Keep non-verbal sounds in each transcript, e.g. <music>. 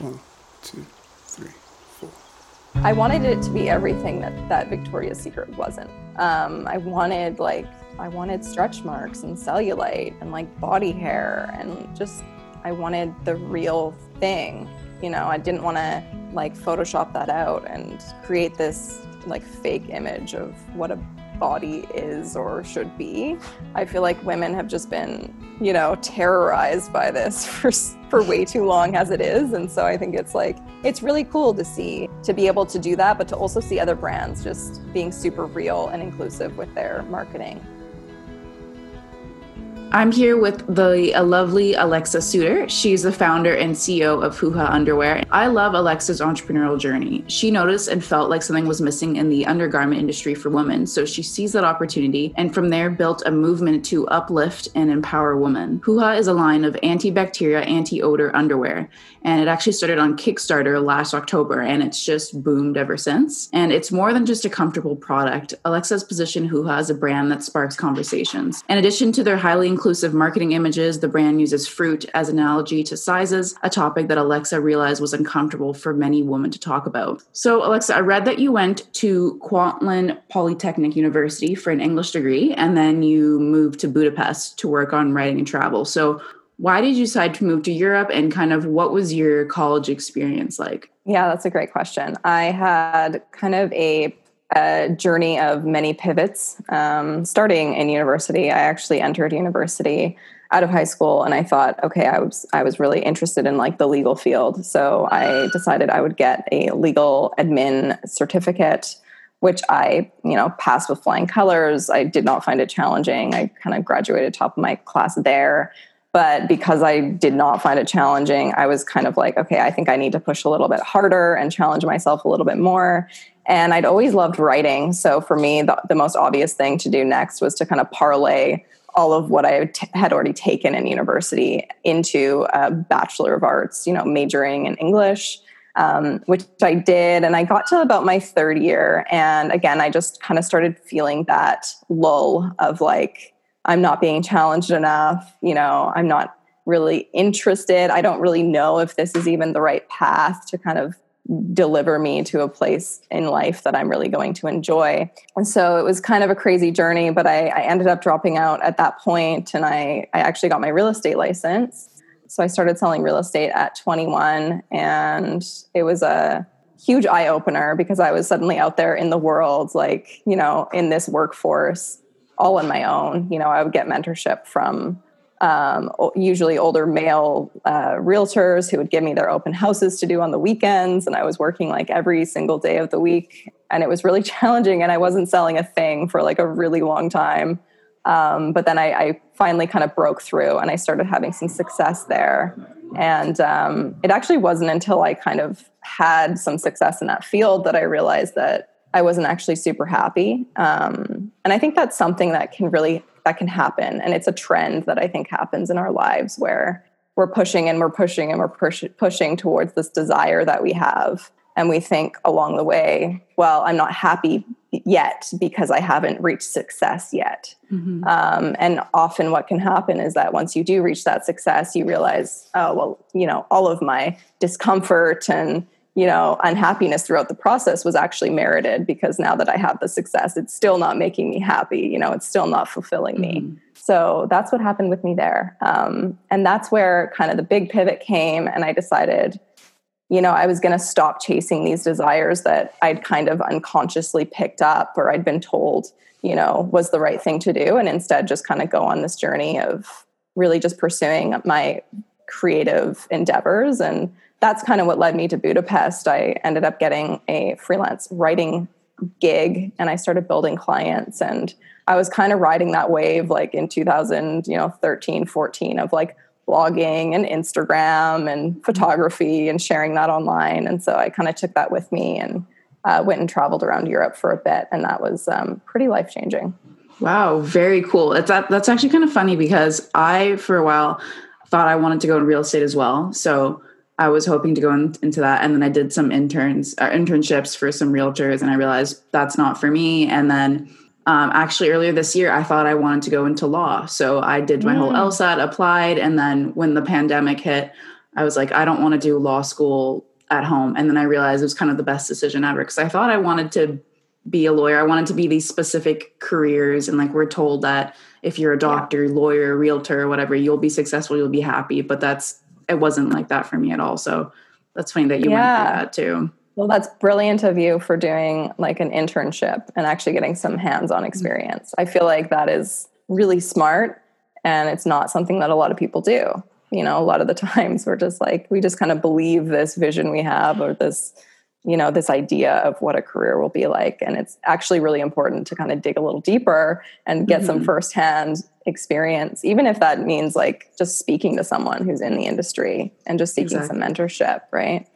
One, two, three, four. I wanted it to be everything that, that Victoria's Secret wasn't. Um, I wanted like I wanted stretch marks and cellulite and like body hair and just I wanted the real thing. You know, I didn't want to like Photoshop that out and create this like fake image of what a body is or should be. I feel like women have just been, you know, terrorized by this <laughs> for for way too long as it is, and so I think it's like it's really cool to see to be able to do that, but to also see other brands just being super real and inclusive with their marketing. I'm here with the lovely Alexa Suter. She's the founder and CEO of Huha Underwear. I love Alexa's entrepreneurial journey. She noticed and felt like something was missing in the undergarment industry for women, so she seized that opportunity and from there built a movement to uplift and empower women. Huha is a line of antibacterial, anti-odor underwear, and it actually started on Kickstarter last October, and it's just boomed ever since. And it's more than just a comfortable product. Alexa's positioned Huha as a brand that sparks conversations. In addition to their highly inclusive marketing images, the brand uses fruit as an analogy to sizes, a topic that Alexa realized was uncomfortable for many women to talk about. So, Alexa, I read that you went to Kwantlen Polytechnic University for an English degree, and then you moved to Budapest to work on writing and travel. So, why did you decide to move to Europe and kind of what was your college experience like? Yeah, that's a great question. I had kind of a a journey of many pivots. Um, starting in university, I actually entered university out of high school, and I thought, okay, I was I was really interested in like the legal field, so I decided I would get a legal admin certificate, which I you know passed with flying colors. I did not find it challenging. I kind of graduated top of my class there. But because I did not find it challenging, I was kind of like, okay, I think I need to push a little bit harder and challenge myself a little bit more. And I'd always loved writing. So for me, the, the most obvious thing to do next was to kind of parlay all of what I t- had already taken in university into a Bachelor of Arts, you know, majoring in English, um, which I did. And I got to about my third year. And again, I just kind of started feeling that lull of like, I'm not being challenged enough. You know, I'm not really interested. I don't really know if this is even the right path to kind of deliver me to a place in life that I'm really going to enjoy. And so it was kind of a crazy journey, but I, I ended up dropping out at that point and I, I actually got my real estate license. So I started selling real estate at 21 and it was a huge eye opener because I was suddenly out there in the world, like, you know, in this workforce all on my own. You know, I would get mentorship from um, usually older male uh, realtors who would give me their open houses to do on the weekends. And I was working like every single day of the week. And it was really <laughs> challenging. And I wasn't selling a thing for like a really long time. Um, but then I, I, finally kind of broke through and I started having some success there. And um, it actually wasn't until I kind of had some success in that field that I realized that I wasn't actually super happy. Um, and I think that's something that can really that can happen and it's a trend that i think happens in our lives where we're pushing and we're pushing and we're push, pushing towards this desire that we have and we think along the way well i'm not happy yet because i haven't reached success yet mm-hmm. um, and often what can happen is that once you do reach that success you realize oh well you know all of my discomfort and you know unhappiness throughout the process was actually merited because now that i have the success it's still not making me happy you know it's still not fulfilling mm-hmm. me so that's what happened with me there um, and that's where kind of the big pivot came and i decided you know i was going to stop chasing these desires that i'd kind of unconsciously picked up or i'd been told you know was the right thing to do and instead just kind of go on this journey of really just pursuing my creative endeavors and that's kind of what led me to Budapest. I ended up getting a freelance writing gig and I started building clients and I was kind of riding that wave like in 2000, you know, 13, 14 of like blogging and Instagram and photography and sharing that online. And so I kind of took that with me and uh, went and traveled around Europe for a bit. And that was um, pretty life changing. Wow, very cool. It's that, that's actually kind of funny because I, for a while, thought I wanted to go in real estate as well. So I was hoping to go in, into that, and then I did some interns uh, internships for some realtors, and I realized that's not for me. And then um, actually earlier this year, I thought I wanted to go into law, so I did my mm. whole LSAT, applied, and then when the pandemic hit, I was like, I don't want to do law school at home. And then I realized it was kind of the best decision ever because I thought I wanted to be a lawyer. I wanted to be these specific careers. And like we're told that if you're a doctor, yeah. lawyer, realtor, whatever, you'll be successful, you'll be happy. But that's it wasn't like that for me at all. So that's funny that you yeah. went through that too. Well, that's brilliant of you for doing like an internship and actually getting some hands-on mm-hmm. experience. Mm-hmm. I feel like that is really smart and it's not something that a lot of people do. You know, a lot of the <laughs> times we're just like we just kind of believe this vision we have or this you know this idea of what a career will be like and it's actually really important to kind of dig a little deeper and get mm-hmm. some firsthand experience even if that means like just speaking to someone who's in the industry and just seeking exactly. some mentorship right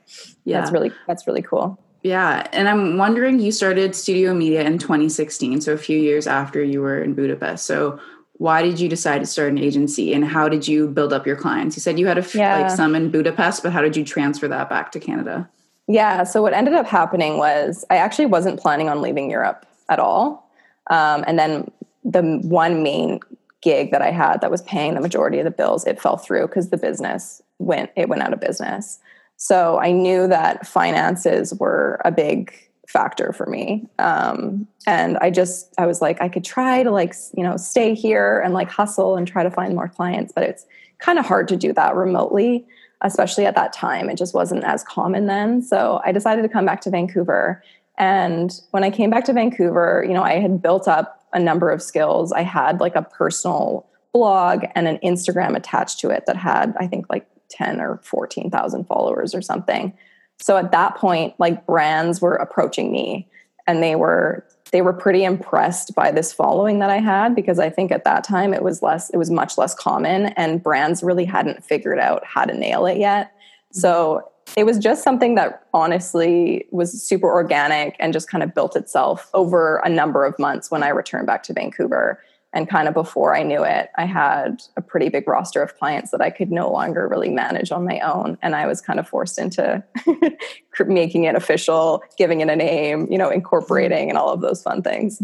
yeah that's really that's really cool yeah and i'm wondering you started studio media in 2016 so a few years after you were in budapest so why did you decide to start an agency and how did you build up your clients you said you had a f- yeah. like some in budapest but how did you transfer that back to canada yeah. So what ended up happening was I actually wasn't planning on leaving Europe at all. Um, and then the one main gig that I had that was paying the majority of the bills, it fell through because the business went it went out of business. So I knew that finances were a big factor for me. Um, and I just I was like I could try to like you know stay here and like hustle and try to find more clients, but it's kind of hard to do that remotely especially at that time. It just wasn't as common then. So I decided to come back to Vancouver. And when I came back to Vancouver, you know, I had built up a number of skills. I had like a personal blog and an Instagram attached to it that had, I think, like 10 or 14,000 followers or something. So at that point, like brands were approaching me and they were they were pretty impressed by this following that I had because I think at that time it was less, it was much less common and brands really hadn't figured out how to nail it yet. So it was just something that honestly was super organic and just kind of built itself over a number of months when I returned back to Vancouver. And kind of before I knew it, I had a pretty big roster of clients that I could no longer really manage on my own. And I was kind of forced into <laughs> making it official, giving it a name, you know, incorporating and all of those fun things.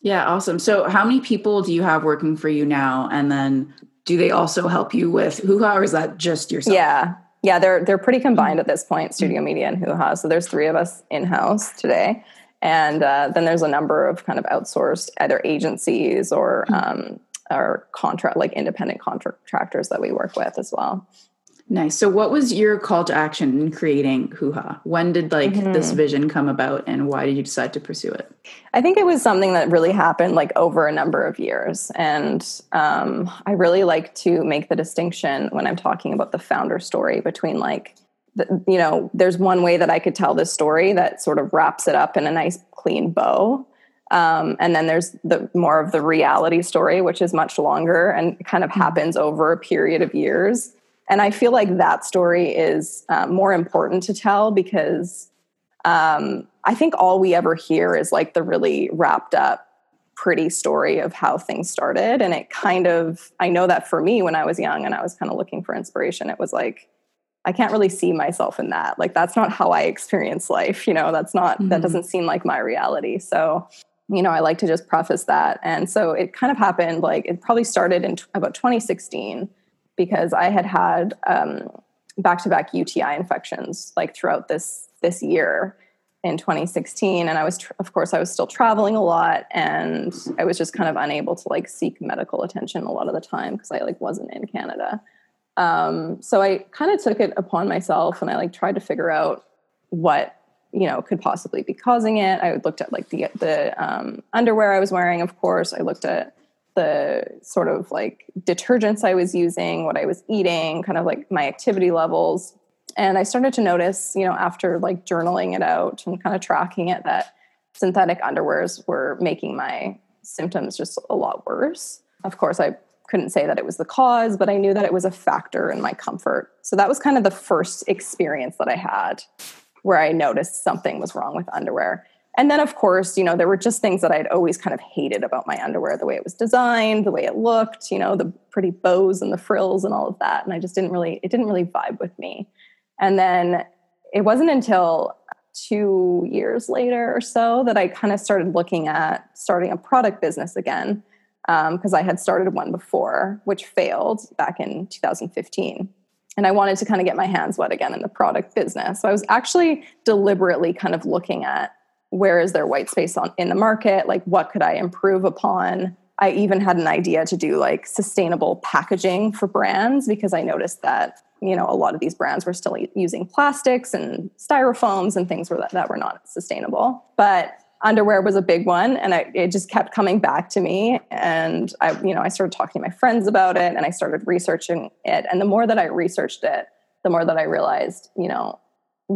Yeah, awesome. So, how many people do you have working for you now? And then do they also help you with who is that just yourself? Yeah, yeah, they're they're pretty combined at this point, Studio Media and Huha. So there's three of us in house today, and uh, then there's a number of kind of outsourced either agencies or hmm. um, or contract like independent contractors that we work with as well. Nice. So, what was your call to action in creating Huha? When did like mm-hmm. this vision come about, and why did you decide to pursue it? I think it was something that really happened like over a number of years, and um, I really like to make the distinction when I'm talking about the founder story between like you know, there's one way that I could tell this story that sort of wraps it up in a nice, clean bow. Um, and then there's the more of the reality story, which is much longer and kind of mm-hmm. happens over a period of years. And I feel like that story is uh, more important to tell because um, I think all we ever hear is like the really wrapped up, pretty story of how things started. And it kind of, I know that for me when I was young and I was kind of looking for inspiration, it was like, I can't really see myself in that. Like that's not how I experience life, you know, that's not mm-hmm. that doesn't seem like my reality. So, you know, I like to just preface that. And so it kind of happened like it probably started in t- about 2016 because I had had um, back-to-back UTI infections like throughout this this year in 2016 and I was tr- of course I was still traveling a lot and I was just kind of unable to like seek medical attention a lot of the time because I like wasn't in Canada. Um, so I kind of took it upon myself and I like tried to figure out what you know could possibly be causing it. I looked at like the the um, underwear I was wearing, of course. I looked at the sort of like detergents I was using, what I was eating, kind of like my activity levels. And I started to notice, you know, after like journaling it out and kind of tracking it, that synthetic underwears were making my symptoms just a lot worse. Of course, I couldn't say that it was the cause, but I knew that it was a factor in my comfort. So that was kind of the first experience that I had where I noticed something was wrong with underwear. And then, of course, you know, there were just things that I'd always kind of hated about my underwear the way it was designed, the way it looked, you know, the pretty bows and the frills and all of that. And I just didn't really, it didn't really vibe with me. And then it wasn't until two years later or so that I kind of started looking at starting a product business again because um, I had started one before, which failed back in 2015. and I wanted to kind of get my hands wet again in the product business. So I was actually deliberately kind of looking at where is there white space on in the market, like what could I improve upon. I even had an idea to do like sustainable packaging for brands because I noticed that you know a lot of these brands were still using plastics and styrofoams and things that, that were not sustainable. But underwear was a big one and I, it just kept coming back to me and i you know i started talking to my friends about it and i started researching it and the more that i researched it the more that i realized you know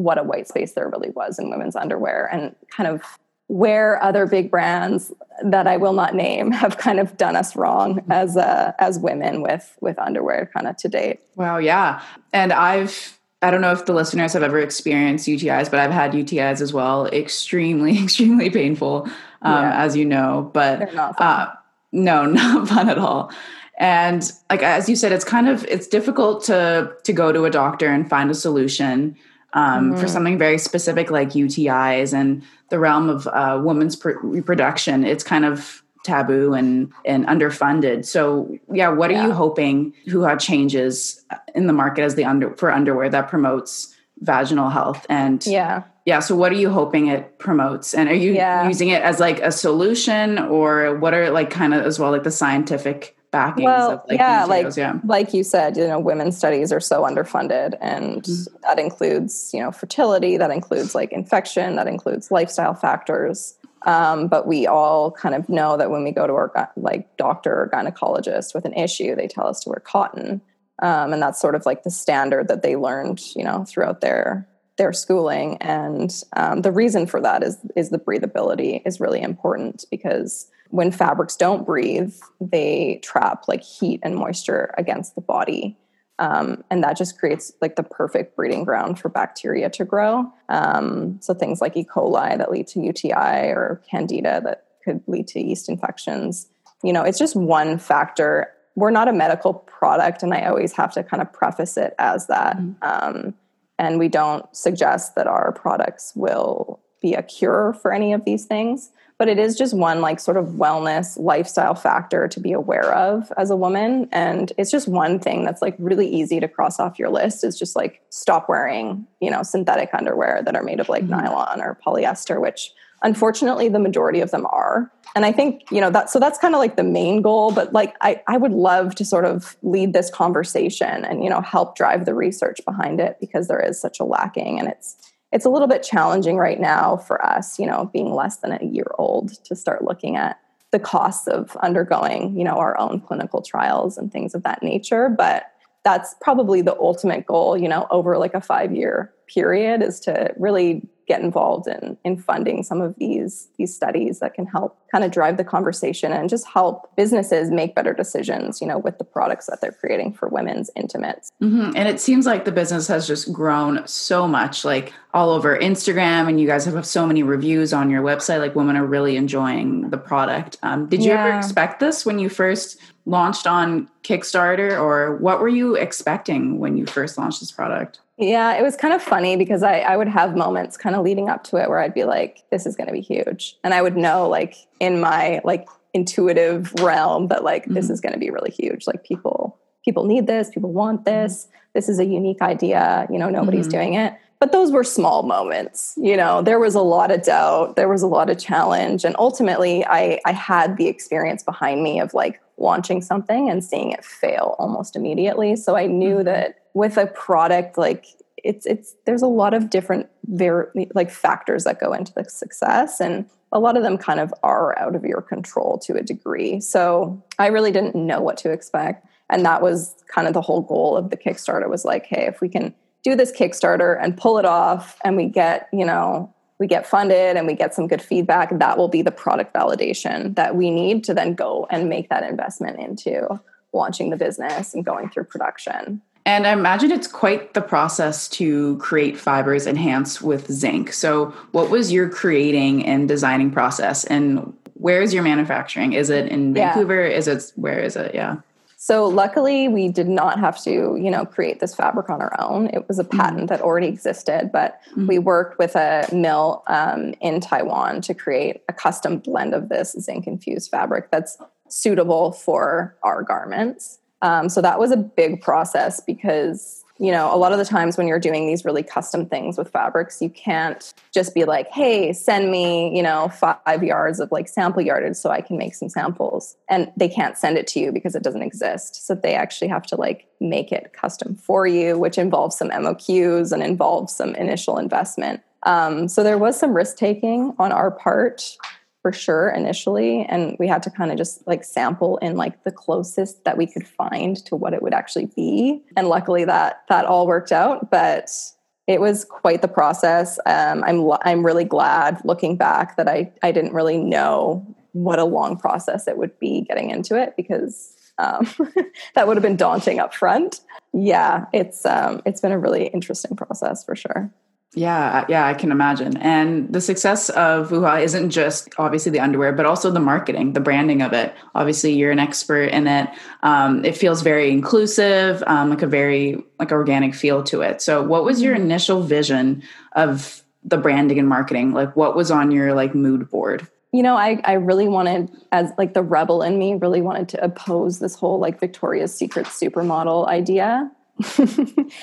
what a white space there really was in women's underwear and kind of where other big brands that I will not name <laughs> have kind of done us wrong as uh, as women with with underwear kind of to date. Wow, yeah. And I've I don't know if the listeners have ever experienced UTIs, but I've had UTIs as well. Extremely, <laughs> extremely painful, um, yeah. as you know. But uh, no, <laughs> not fun at all. And like as you said, it's kind of it's difficult to to go to a doctor and find a solution um, mm-hmm. for something very specific like UTIs and the realm of uh, women's reproduction. It's kind of taboo and and underfunded. So yeah, what yeah. are you hoping Huha changes in the market as the under for underwear that promotes vaginal health and yeah yeah so what are you hoping it promotes and are you yeah. using it as like a solution or what are like kind of as well like the scientific backings well, of like yeah like yeah. like you said you know women's studies are so underfunded and mm-hmm. that includes you know fertility that includes like infection that includes lifestyle factors um, but we all kind of know that when we go to our like doctor or gynecologist with an issue, they tell us to wear cotton, um, and that's sort of like the standard that they learned, you know, throughout their their schooling. And um, the reason for that is is the breathability is really important because when fabrics don't breathe, they trap like heat and moisture against the body. Um, and that just creates like the perfect breeding ground for bacteria to grow. Um, so things like E. coli that lead to UTI or Candida that could lead to yeast infections. You know, it's just one factor. We're not a medical product, and I always have to kind of preface it as that. Mm-hmm. And we don't suggest that our products will be a cure for any of these things but it is just one like sort of wellness lifestyle factor to be aware of as a woman and it's just one thing that's like really easy to cross off your list is just like stop wearing you know synthetic underwear that are made of like mm-hmm. nylon or polyester which unfortunately the majority of them are and i think you know that so that's kind of like the main goal but like I, I would love to sort of lead this conversation and you know help drive the research behind it because there is such a lacking and it's it's a little bit challenging right now for us, you know, being less than a year old to start looking at the costs of undergoing, you know, our own clinical trials and things of that nature. But that's probably the ultimate goal, you know, over like a five year period is to really get involved in in funding some of these these studies that can help kind of drive the conversation and just help businesses make better decisions you know with the products that they're creating for women's intimates mm-hmm. and it seems like the business has just grown so much like all over instagram and you guys have so many reviews on your website like women are really enjoying the product um, did you yeah. ever expect this when you first launched on kickstarter or what were you expecting when you first launched this product yeah, it was kind of funny because I, I would have moments kind of leading up to it where I'd be like, this is going to be huge. And I would know, like, in my like intuitive realm that like mm-hmm. this is going to be really huge. Like, people people need this, people want this. Mm-hmm. This is a unique idea. You know, nobody's mm-hmm. doing it. But those were small moments. You know, there was a lot of doubt, there was a lot of challenge. And ultimately, I, I had the experience behind me of like launching something and seeing it fail almost immediately. So I knew mm-hmm. that with a product like it's it's there's a lot of different very like factors that go into the success and a lot of them kind of are out of your control to a degree so i really didn't know what to expect and that was kind of the whole goal of the kickstarter was like hey if we can do this kickstarter and pull it off and we get you know we get funded and we get some good feedback that will be the product validation that we need to then go and make that investment into launching the business and going through production and I imagine it's quite the process to create fibers enhanced with zinc. So, what was your creating and designing process, and where is your manufacturing? Is it in Vancouver? Yeah. Is it where is it? Yeah. So luckily, we did not have to, you know, create this fabric on our own. It was a mm-hmm. patent mm-hmm. that already existed, but mm-hmm. we worked with a mill um, in Taiwan to create a custom blend of this zinc infused fabric that's suitable for our garments. Um, so that was a big process because you know, a lot of the times when you're doing these really custom things with fabrics, you can't just be like, hey, send me, you know, five yards of like sample yardage so I can make some samples. And they can't send it to you because it doesn't exist. So they actually have to like make it custom for you, which involves some MOQs and involves some initial investment. Um, so there was some risk taking on our part for sure initially and we had to kind of just like sample in like the closest that we could find to what it would actually be. And luckily that that all worked out but it was quite the process. Um, i'm i'm really glad looking back that i i didn't really know what a long process it would be getting into it because um, <laughs> that would have been daunting up front. Yeah it's um, it's been a really interesting process for sure yeah, yeah, I can imagine. And the success of Huha isn't just obviously the underwear, but also the marketing, the branding of it. Obviously, you're an expert in it. Um, it feels very inclusive, um, like a very like organic feel to it. So, what was your mm-hmm. initial vision of the branding and marketing? Like, what was on your like mood board? You know, I I really wanted, as like the rebel in me, really wanted to oppose this whole like Victoria's Secret supermodel idea <laughs>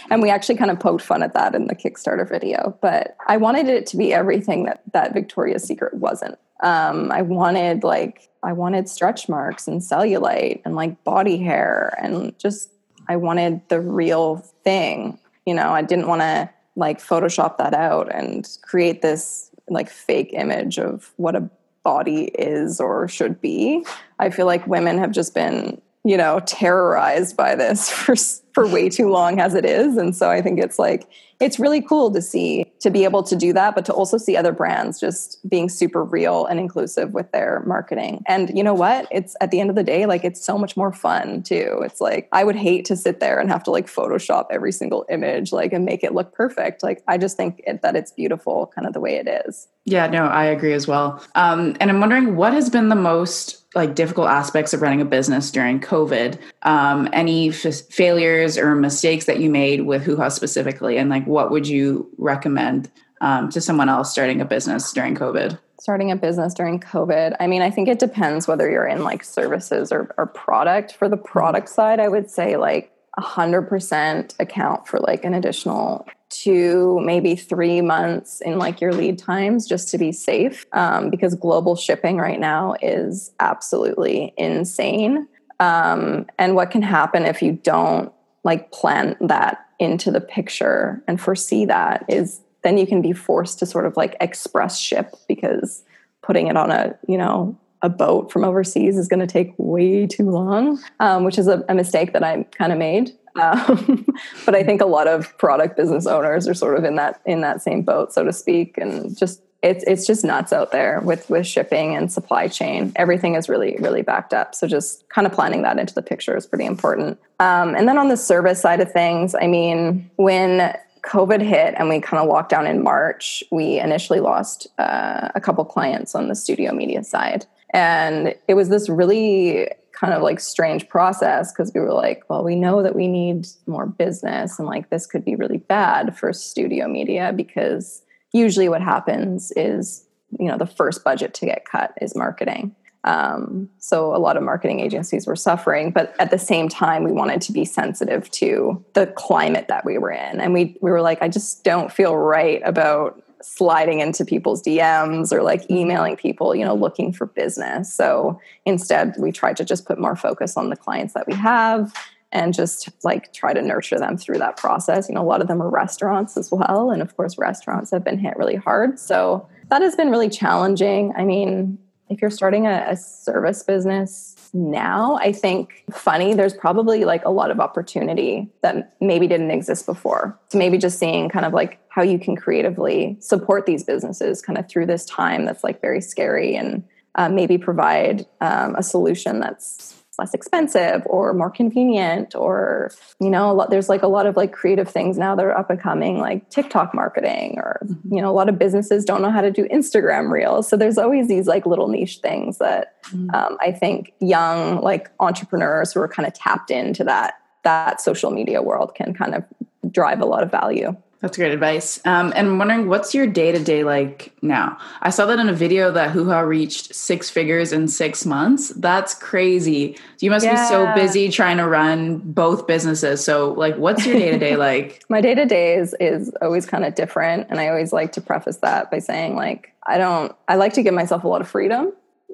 and we actually kind of poked fun at that in the Kickstarter video. But I wanted it to be everything that that Victoria's Secret wasn't. Um, I wanted like I wanted stretch marks and cellulite and like body hair and just I wanted the real thing. You know, I didn't want to like Photoshop that out and create this like fake image of what a body is or should be. I feel like women have just been you know terrorized by this <laughs> for for way too long as it is. And so i think it's like it's really cool to see to be able to do that but to also see other brands just being super real and inclusive with their marketing. And you know what? It's at the end of the day like it's so much more fun too. It's like i would hate to sit there and have to like photoshop every single image like and make it look perfect. Like i just think it, that it's beautiful kind of the way it is. Yeah no i agree as well. Um, and i'm wondering what has been the most like difficult aspects of running a business during COVID. Um, any f- failures or mistakes that you made with Huha specifically, and like what would you recommend um, to someone else starting a business during COVID? Starting a business during COVID. I mean, I think it depends whether you're in like services or, or product. For the product side, I would say like 100% account for like an additional two, maybe three months in like your lead times just to be safe um, because global shipping right now is absolutely insane. Um, and what can happen if you don't like plan that into the picture and foresee that is then you can be forced to sort of like express ship because putting it on a, you know, a boat from overseas is going to take way too long, um, which is a, a mistake that I kind of made. Um, <laughs> but I think a lot of product business owners are sort of in that in that same boat, so to speak, and just it's it's just nuts out there with with shipping and supply chain. Everything is really really backed up. So just kind of planning that into the picture is pretty important. Um, and then on the service side of things, I mean, when COVID hit and we kind of locked down in March, we initially lost uh, a couple clients on the studio media side. And it was this really kind of like strange process because we were like, well, we know that we need more business and like this could be really bad for studio media because usually what happens is, you know, the first budget to get cut is marketing. Um, so a lot of marketing agencies were suffering, but at the same time, we wanted to be sensitive to the climate that we were in. And we, we were like, I just don't feel right about sliding into people's DMs or like mm-hmm. emailing people, you know, looking for business. So instead, we try to just put more focus on the clients that we have and just like try to nurture them through that process. You know, a lot of them are restaurants as well. And of course, restaurants have been hit really hard. So that has been really challenging. I mean, if you're starting a, a service business, now, I think funny, there's probably like a lot of opportunity that maybe didn't exist before. So maybe just seeing kind of like how you can creatively support these businesses kind of through this time that's like very scary and uh, maybe provide um, a solution that's less expensive or more convenient or you know lot, there's like a lot of like creative things now that are up and coming like tiktok marketing or mm-hmm. you know a lot of businesses don't know how to do instagram reels so there's always these like little niche things that mm-hmm. um, i think young like entrepreneurs who are kind of tapped into that that social media world can kind of drive a lot of value That's great advice. Um, and I'm wondering, what's your day to day like now? I saw that in a video that Hoo reached six figures in six months. That's crazy. You must yeah. be so busy trying to run both businesses. So, like, what's your day to day like? My day to day is is always kind of different, and I always like to preface that by saying, like, I don't. I like to give myself a lot of freedom.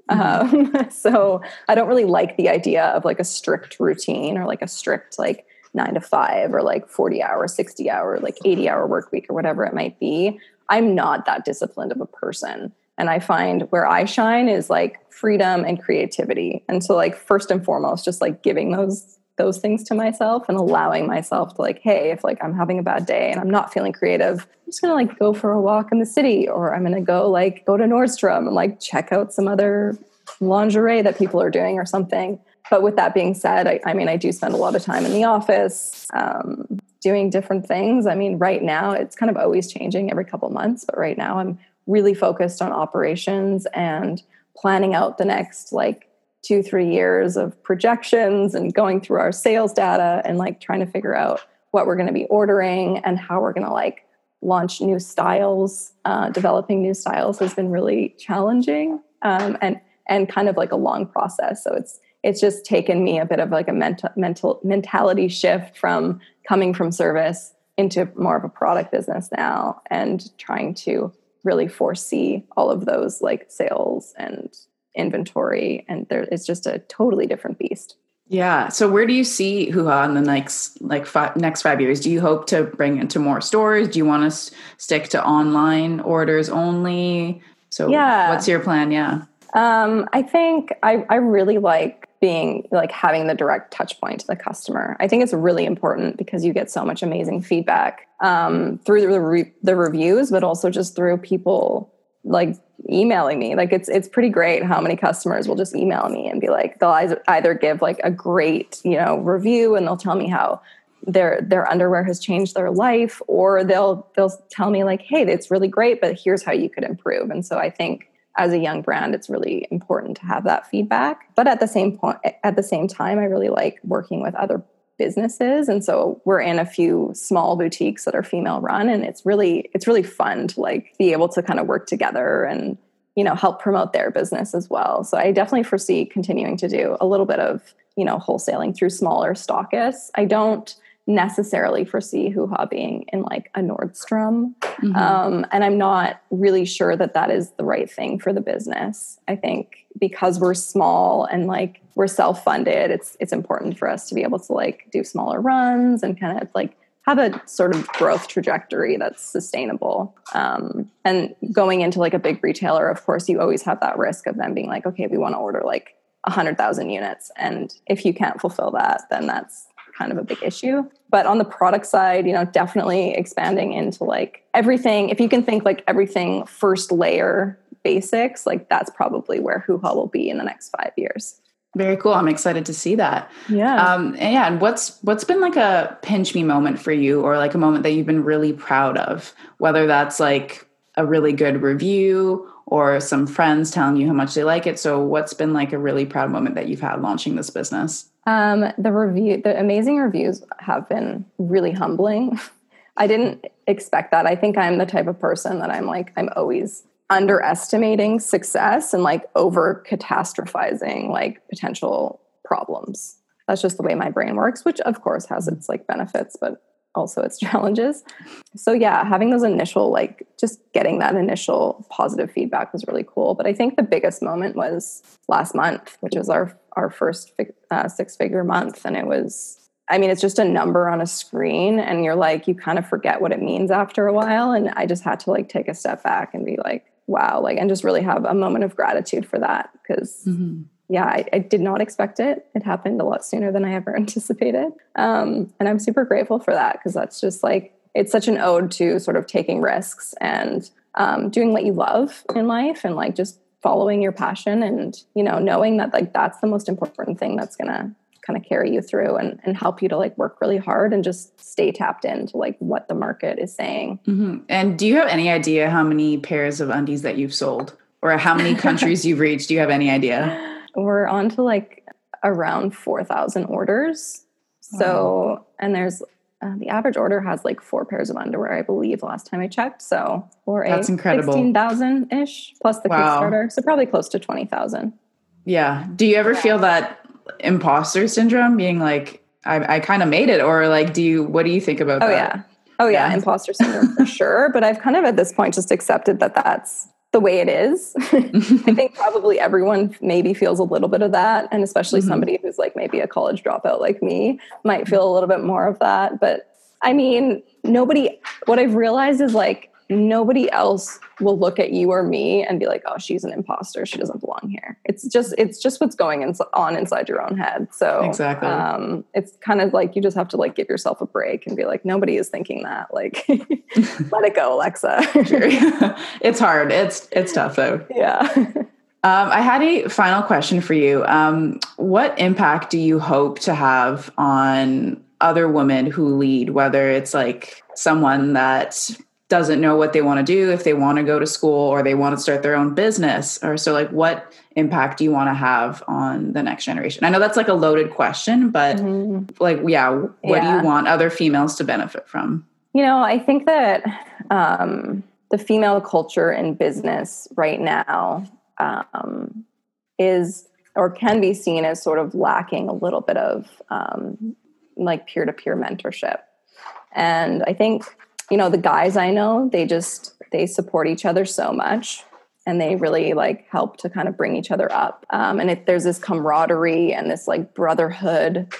Mm-hmm. Um, <laughs> so I don't really like the idea of like a strict routine or like a strict like nine to five or like 40 hour, 60 hour, like 80 hour work week or whatever it might be. I'm not that disciplined of a person. And I find where I shine is like freedom and creativity. And so like first and foremost, just like giving those those things to myself and allowing myself to like, hey, if like I'm having a bad day and I'm not feeling creative, I'm just gonna like go for a walk in the city or I'm gonna go like go to Nordstrom and like check out some other lingerie that people are doing or something but with that being said, I, I, mean, I do spend a lot of time in the office um, doing different things. I mean, right now it's kind of always changing every couple months, but right now I'm really focused on operations and planning out the next like two, three years of projections and going through our sales data and like trying to figure out what we're going to be ordering and how we're going to like launch new styles. Uh, developing new styles has been really challenging um, and and kind of like a long process. So it's it's just taken me a bit of like a mental mental mentality shift from coming from service into more of a product business now and trying to really foresee all of those like sales and inventory and there it's just a totally different beast. Yeah. So where do you see Ha in the next like five, next five years? Do you hope to bring it to more stores? Do you want to stick to online orders only? So yeah. what's your plan? Yeah. Um, I think I, I really like being like having the direct touch point to the customer. I think it's really important because you get so much amazing feedback um, through the, re- the reviews, but also just through people like emailing me. Like it's it's pretty great how many customers will just email me and be like they'll either give like a great you know review and they'll tell me how their their underwear has changed their life, or they'll they'll tell me like hey it's really great, but here's how you could improve. And so I think as a young brand it's really important to have that feedback. But at the same point at the same time i really like working with other businesses. And so we're in a few small boutiques that are female run and it's really it's really fun to like be able to kind of work together and you know help promote their business as well. So i definitely foresee continuing to do a little bit of you know wholesaling through smaller stockists. I don't necessarily foresee Huha being in like a Nordstrom. Mm-hmm. Um, and I'm not really sure that that is the right thing for the business. I think because we're small and like we're self funded, it's it's important for us to be able to like do smaller runs and kind of like have a sort of growth trajectory that's sustainable. Um, and going into like a big retailer, of course, you always have that risk of them being like, okay, we want to order like 100,000 units. And if you can't fulfill that, then that's kind of a big issue. But on the product side, you know, definitely expanding into like everything. If you can think like everything first layer basics, like that's probably where Huha will be in the next five years. Very cool. I'm excited to see that. Yeah. Um, and yeah. And what's what's been like a pinch me moment for you, or like a moment that you've been really proud of? Whether that's like a really good review or some friends telling you how much they like it. So, what's been like a really proud moment that you've had launching this business? Um, the review, the amazing reviews have been really humbling. <laughs> I didn't expect that. I think I'm the type of person that I'm like, I'm always underestimating success and like over catastrophizing like potential problems. That's just the way my brain works, which of course has its like benefits, but also its <laughs> challenges. So yeah, having those initial like just getting that initial positive feedback was really cool. But I think the biggest moment was last month, which was our our first uh, six figure month, and it was. I mean, it's just a number on a screen, and you're like, you kind of forget what it means after a while. And I just had to like take a step back and be like, wow, like, and just really have a moment of gratitude for that because. Mm-hmm yeah, I, I, did not expect it. It happened a lot sooner than I ever <laughs> anticipated. Um, and I'm super grateful for that because that's just like, it's such an ode to sort of taking risks and um, doing what you love in life and like just following your passion and, you know, knowing that like that's the most important thing that's going to kind of carry you through and, and help you to like work really hard and just stay tapped into like what the market is saying. Mm-hmm. And do you have any idea how many pairs of undies that you've sold or how many <laughs> countries you've reached? Do you have any idea? We're on to like around 4,000 orders. So, and there's uh, the average order has like four pairs of underwear, I believe, last time I checked. So or That's incredible. sixteen thousand ish plus the Wow. Kickstarter, so probably close to twenty thousand. Yeah. Do you ever feel that imposter syndrome being like, I, I kind of made it? Or like, do you, what do you think about Oh that? yeah, oh yeah, Yeah. imposter syndrome for <laughs> sure. But I've kind of at this point just accepted that that's the way it is. <laughs> I think <laughs> probably everyone maybe feels a little bit of that, and especially Mhm. somebody who's like maybe a college dropout like me might feel a little bit more of that. But I mean, nobody. What I've realized is like nobody else will look at you or me and be like, "Oh, she's an imposter. She doesn't belong here." It's just it's just what's going ins- on inside your own head. So Exactly. um, it's kind of like you just have to like give yourself a break and be like, nobody is thinking that. Like, <laughs> let it go, Alexa. <laughs> it's hard. It's, it's tough though. yeah. <laughs> Um, I had a final question for you. Um, what impact do you hope to have on other women who lead, whether it's like someone that doesn't know what they want to do, if they want to go to school or they want to start their own business? Or so, like, what impact do you want to have on the next generation? I know that's like a loaded question, but Mhm. like, yeah, what do you want other females to benefit from? You know, I think that um, the female culture in business right now um, is or can be seen as sort of lacking a little bit of um, like peer to peer mentorship. And I think, you know, the guys I know, they just they support each other so much and they really like help to kind of bring each other up. Um, and there's this camaraderie and this like brotherhood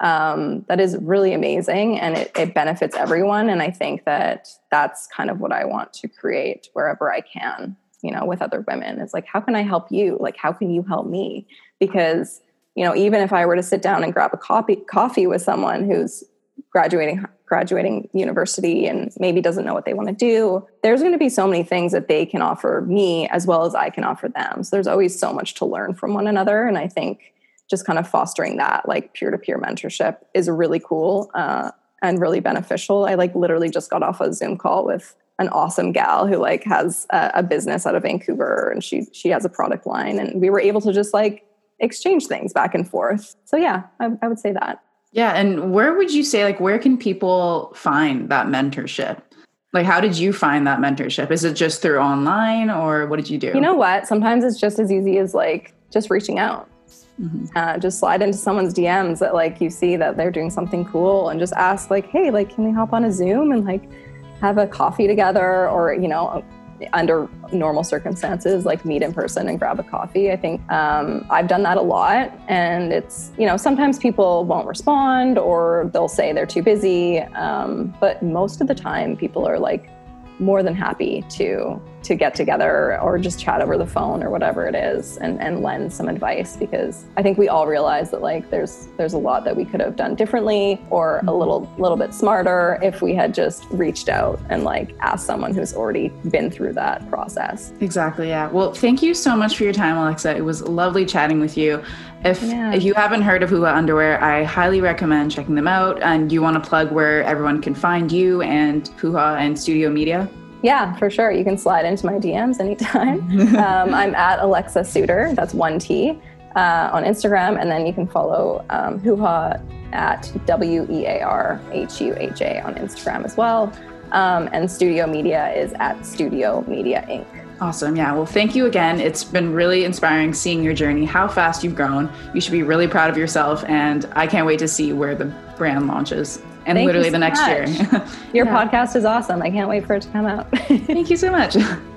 um, that is really amazing and it, it benefits everyone. And I think that that's kind of what I want to create wherever I can, you know, with other women. It's like, how can I help you? Like, how can you help me? Because, you know, even if I were to sit down and grab a coffee, coffee with someone who's graduating graduating university and maybe doesn't know what they want to do there's going to be so many things that they can offer me as well as i can offer them. So there's always so much to learn from one another and i think just kind of fostering that like peer-to-peer mentorship is really cool uh, and really beneficial. I like literally just got off a zoom call with an awesome gal who like has a, a business out of vancouver and she she has a product line and we were able to just like exchange things back and forth. So yeah i, I would say that Yeah. And where would you say, like, where can people find that mentorship? Like, how did you find that mentorship? Is it just through online or what did you do? you know what sometimes it's just as easy as like just reaching out Mhm. uh, just slide into someone's DMs that like you see that they're doing something cool and just ask like, hey, like, can we hop on a Zoom and like have a coffee together or you know under normal circumstances like meet in person and grab a coffee. I think um, i've done that a lot. And it's you know sometimes people won't respond or they'll say they're too busy. Um, but most of the time people are like more than happy to to get together or just chat over the phone or whatever it is and, and lend some advice because I think we all realize that like there's there's a lot that we could have done differently or a mm-hmm. little little bit smarter if we had just reached out and like asked someone who's already been through that process. Exactly. Yeah. Well, thank you so much for your time, Alexa. It was lovely chatting with you. If, Yeah. if you haven't heard of Huha Underwear, I highly recommend checking them out. And you want to plug where everyone can find you and Huha and Studio Media? Yeah, for sure. You can slide into my DMs anytime. <laughs> um, I'm at Alexa Suter, that's one T, uh, on Instagram. And then you can follow um, Huha at W E A R H U H A on Instagram as well. Um, and Studio Media is at Studio Media Inc. Awesome. Yeah. Well, thank you again. It's been really inspiring seeing your journey, how fast you've grown. You should be really proud of yourself. And I can't wait to see where the brand launches and Thank literally so the next much. year. <laughs> Your Yeah. podcast is awesome. I can't wait for it to come out. Thank you so much. <laughs>